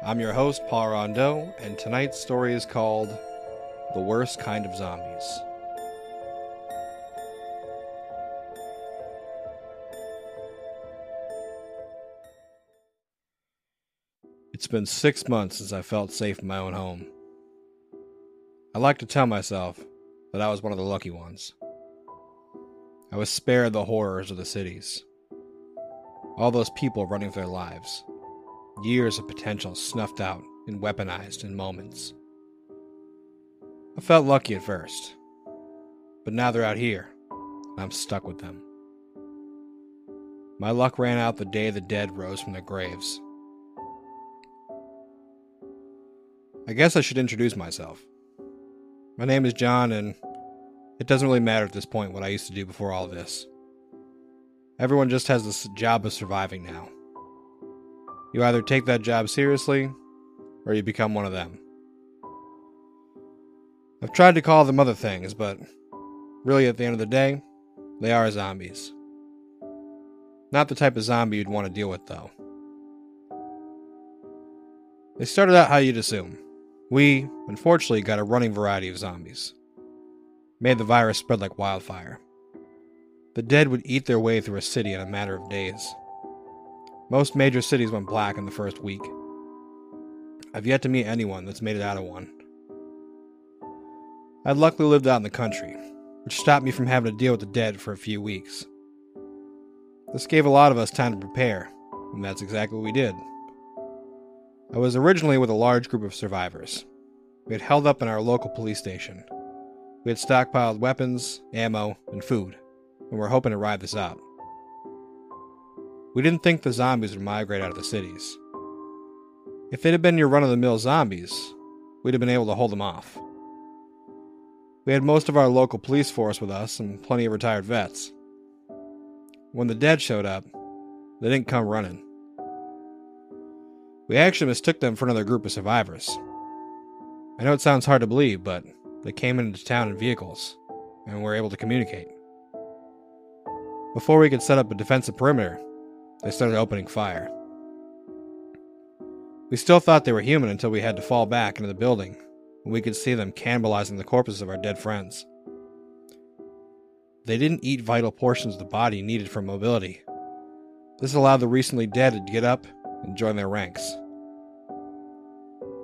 I'm your host, Paul Rondeau, and tonight's story is called The Worst Kind of Zombies. It's been six months since I felt safe in my own home. I like to tell myself that I was one of the lucky ones. I was spared the horrors of the cities. All those people running for their lives. Years of potential snuffed out and weaponized in moments. I felt lucky at first, but now they're out here, and I'm stuck with them. My luck ran out the day the dead rose from their graves. I guess I should introduce myself. My name is John, and it doesn't really matter at this point what I used to do before all this. Everyone just has this job of surviving now. You either take that job seriously, or you become one of them. I've tried to call them other things, but really at the end of the day, they are zombies. Not the type of zombie you'd want to deal with, though. They started out how you'd assume we, unfortunately, got a running variety of zombies. Made the virus spread like wildfire. The dead would eat their way through a city in a matter of days. Most major cities went black in the first week. I've yet to meet anyone that's made it out of one. I'd luckily lived out in the country, which stopped me from having to deal with the dead for a few weeks. This gave a lot of us time to prepare, and that's exactly what we did. I was originally with a large group of survivors. We had held up in our local police station. We had stockpiled weapons, ammo, and food, and were hoping to ride this out. We didn't think the zombies would migrate out of the cities. If it had been your run of the mill zombies, we'd have been able to hold them off. We had most of our local police force with us and plenty of retired vets. When the dead showed up, they didn't come running. We actually mistook them for another group of survivors. I know it sounds hard to believe, but they came into town in vehicles and were able to communicate. Before we could set up a defensive perimeter, they started opening fire. We still thought they were human until we had to fall back into the building when we could see them cannibalizing the corpses of our dead friends. They didn't eat vital portions of the body needed for mobility. This allowed the recently dead to get up and join their ranks.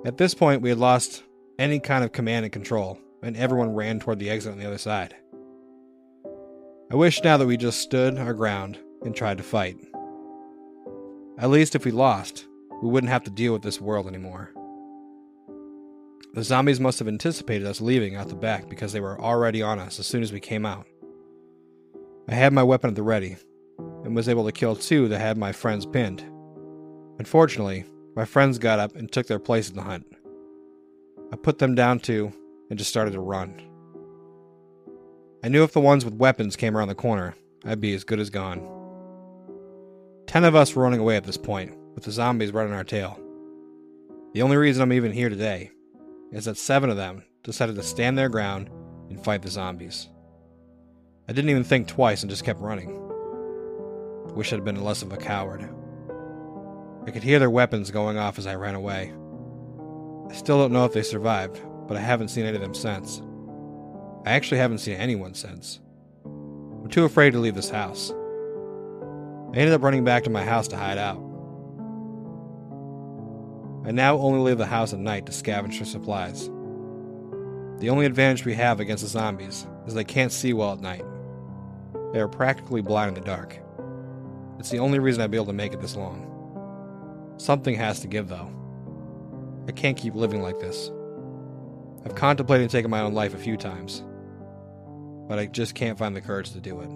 At this point, we had lost any kind of command and control, and everyone ran toward the exit on the other side. I wish now that we just stood our ground and tried to fight. At least if we lost, we wouldn't have to deal with this world anymore. The zombies must have anticipated us leaving out the back because they were already on us as soon as we came out. I had my weapon at the ready and was able to kill two that had my friends pinned. Unfortunately, my friends got up and took their place in the hunt. I put them down too and just started to run. I knew if the ones with weapons came around the corner, I'd be as good as gone. Ten of us were running away at this point, with the zombies running our tail. The only reason I'm even here today is that seven of them decided to stand their ground and fight the zombies. I didn't even think twice and just kept running. Wish I'd been less of a coward. I could hear their weapons going off as I ran away. I still don't know if they survived, but I haven't seen any of them since. I actually haven't seen anyone since. I'm too afraid to leave this house. I ended up running back to my house to hide out. I now only leave the house at night to scavenge for supplies. The only advantage we have against the zombies is they can't see well at night. They are practically blind in the dark. It's the only reason I'd be able to make it this long. Something has to give, though. I can't keep living like this. I've contemplated taking my own life a few times, but I just can't find the courage to do it.